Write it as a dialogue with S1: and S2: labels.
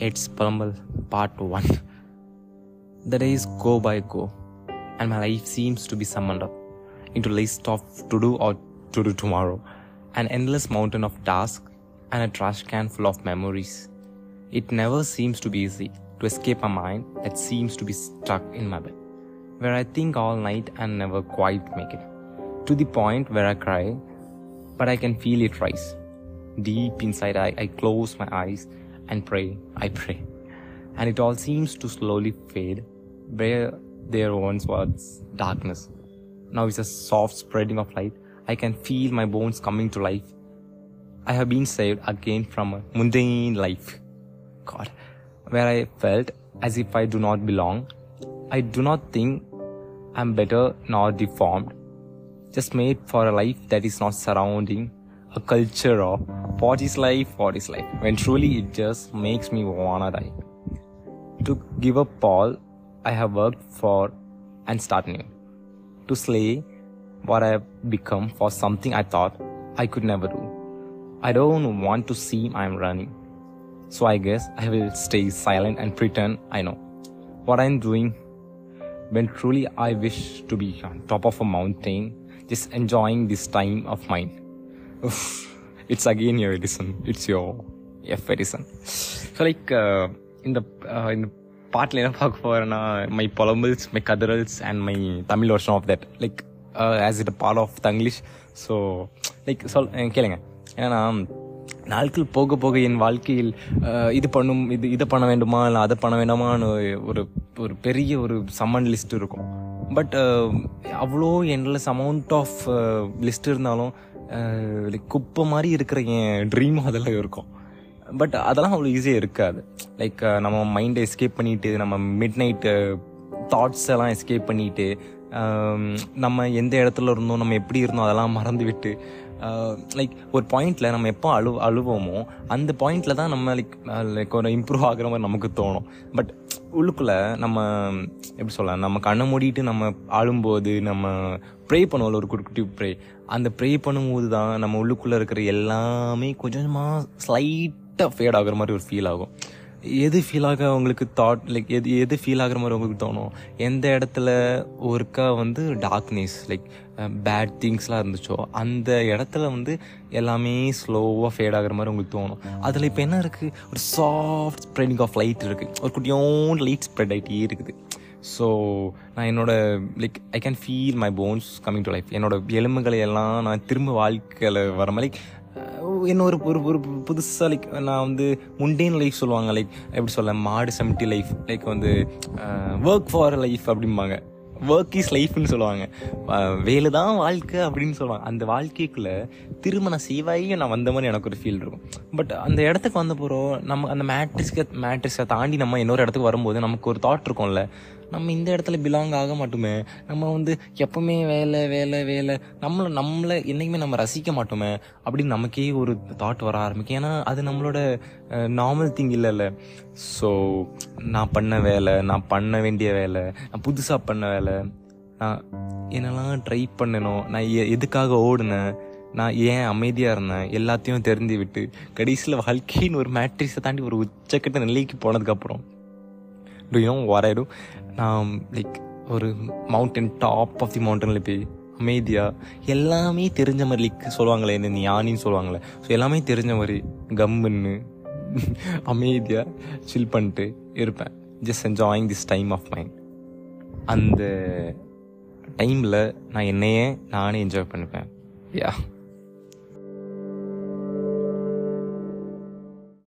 S1: It's Purmal Part 1. The days go by go, and my life seems to be summoned up into list of to do or to do tomorrow, an endless mountain of tasks and a trash can full of memories. It never seems to be easy to escape a mind that seems to be stuck in my bed, where I think all night and never quite make it, to the point where I cry, but I can feel it rise. Deep inside, I, I close my eyes and pray, I pray. And it all seems to slowly fade where there once was darkness. Now it's a soft spreading of light. I can feel my bones coming to life. I have been saved again from a mundane life. God, where I felt as if I do not belong. I do not think I'm better nor deformed. Just made for a life that is not surrounding a culture of what is life, what is life, when truly it just makes me wanna die. To give up all I have worked for and start new. To slay what I have become for something I thought I could never do. I don't want to seem I'm running. So I guess I will stay silent and pretend I know what I'm doing when truly I wish to be on top of a mountain, just enjoying this time of mine. Oof. It's again your Edison. It's your F Edison. So like uh, இந்த uh, இந்த பாட்டில் என்ன பார்க்க போகிறேன்னா my பொலம்பிள்ஸ் my கதரல்ஸ் and my Tamil version of that like as it a part of Tanglish so like சொல் கேளுங்க ஏன்னா நாட்கள் போக போக என் வாழ்க்கையில் இது பண்ணும் இது இதை பண்ண வேண்டுமா இல்லை அதை பண்ண வேண்டாமான்னு ஒரு ஒரு பெரிய ஒரு சம்மன் லிஸ்ட் இருக்கும் பட் uh, அவ்வளோ என்லெஸ் அமௌண்ட் ஆஃப் லிஸ்ட் இருந்தாலும் uh, லைக் குப்பை மாதிரி இருக்கிற என் ட்ரீமும் அதெல்லாம் இருக்கும். பட் அதெல்லாம் அவ்வளோ ஈஸியாக இருக்காது. லைக் uh, நம்ம மைண்டை எஸ்கேப் பண்ணிட்டு நம்ம மிட் நைட்டு தாட்ஸ் எல்லாம் எஸ்கேப் பண்ணிட்டு um, நம்ம எந்த இடத்துல இருந்தோம் நம்ம எப்படி இருந்தோம் அதெல்லாம் மறந்து விட்டு லைக் ஒரு பாயிண்டில் நம்ம எப்போ அழு அழுவோமோ அந்த பாயிண்டில் தான் நம்ம லைக் லைக் ஒரு இம்ப்ரூவ் ஆகுற மாதிரி நமக்கு தோணும். பட் உள்ளுக்குள்ள நம்ம எப்படி சொல்லலாம் நம்ம கண்ணை மூடிட்டு நம்ம ஆளும்போது நம்ம ப்ரே பண்ணுவோம்ல ஒரு குட்டி ப்ரே அந்த ப்ரே பண்ணும்போது தான் நம்ம உள்ளுக்குள்ள இருக்கிற எல்லாமே கொஞ்சமாக ஸ்லைட்டாக ஃபேட் ஆகுற மாதிரி ஒரு ஃபீல் ஆகும். எது ஃபீல் ஆக உங்களுக்கு தாட் லைக் எது எது ஃபீல் ஆகுற மாதிரி உங்களுக்கு தோணும்? எந்த இடத்துல ஒருக்கா வந்து டார்க்னஸ் லைக் பேட் திங்ஸ்லாம் இருந்துச்சோ அந்த இடத்துல வந்து எல்லாமே ஸ்லோவாக ஃபேட் ஆகிற மாதிரி உங்களுக்கு தோணும். அதில் இப்போ என்ன இருக்குது ஒரு சாஃப்ட் ஸ்ப்ரெடிங் ஆஃப் லைட் இருக்குது ஒரு குட்டியோண்டு லைட் ஸ்ப்ரெட் ஆகிட்டே இருக்குது. ஸோ நான் என்னோட like I can feel my bones coming to life என்னோட எலும்புகளை எல்லாம் நான் திரும்ப வாழ்க்கையில் வர மாதிரி என்ன ஒரு ஒரு ஒரு புதுசாக லைக் நான் வந்து முண்டேன் லைஃப் சொல்லுவாங்க லைக் எப்படி சொல்ல மாடு செமிட்டி லைஃப் லைக் வந்து ஒர்க் ஃபார் லைஃப் அப்படிம்பாங்க. ஒர்க் இஸ் லைஃப்னு சொல்லுவாங்க. வேலை தான் வாழ்க்கை அப்படின்னு சொல்லுவாங்க. அந்த வாழ்க்கைக்குள்ள திரும்ப நான் நான் வந்த மாதிரி எனக்கு ஒரு ஃபீல் இருக்கும். பட் அந்த இடத்துக்கு வந்த போகிறோம் நம்ம அந்த மேட்ரிஸ்க்கு மேட்ரிஸை தாண்டி நம்ம இன்னொரு இடத்துக்கு வரும்போது நமக்கு ஒரு தாட் இருக்கும்ல. நம்ம இந்த இடத்துல பிலாங் ஆக மாட்டோமே. நம்ம வந்து எப்பவுமே வேலை வேலை வேலை. நம்மளை நம்மளை என்றைக்குமே நம்ம ரசிக்க மாட்டோமே. அப்படின்னு நமக்கே ஒரு தாட் வர ஆரம்பிக்கும். ஏன்னா அது நம்மளோட நார்மல் திங் இல்லைல்ல. ஸோ நான் பண்ண வேலை நான் பண்ண வேண்டிய வேலை நான் புதுசாக பண்ண வேலை. நான் என்னெல்லாம் ட்ரை பண்ணணும் நான் எதுக்காக ஓடினேன் நான் ஏன் அமைதியாக இருந்தேன் எல்லாத்தையும் தெரிஞ்சு விட்டு கடைசியில் வாழ்க்கைன்னு ஒரு மேட்ரிக்ஸை தாண்டி ஒரு உச்சக்கட்ட நிலைக்கு போனதுக்கப்புறம் டு யூ நான் லைக் ஒரு மவுண்டன் டாப் ஆஃப் தி மவுண்டனில் போய் அமைதியாக எல்லாமே தெரிஞ்ச மாதிரி லைக் சொல்லுவாங்களே இந்த ஞானின்னு சொல்லுவாங்களே. ஸோ எல்லாமே தெரிஞ்ச மாதிரி கம்முன்னு அமைதியாக சில் பண்ணிட்டு இருப்பேன். Just enjoying this time of mind அந்த டைமில் நான் என்னையே நானே என்ஜாய் பண்ணிப்பேன். யா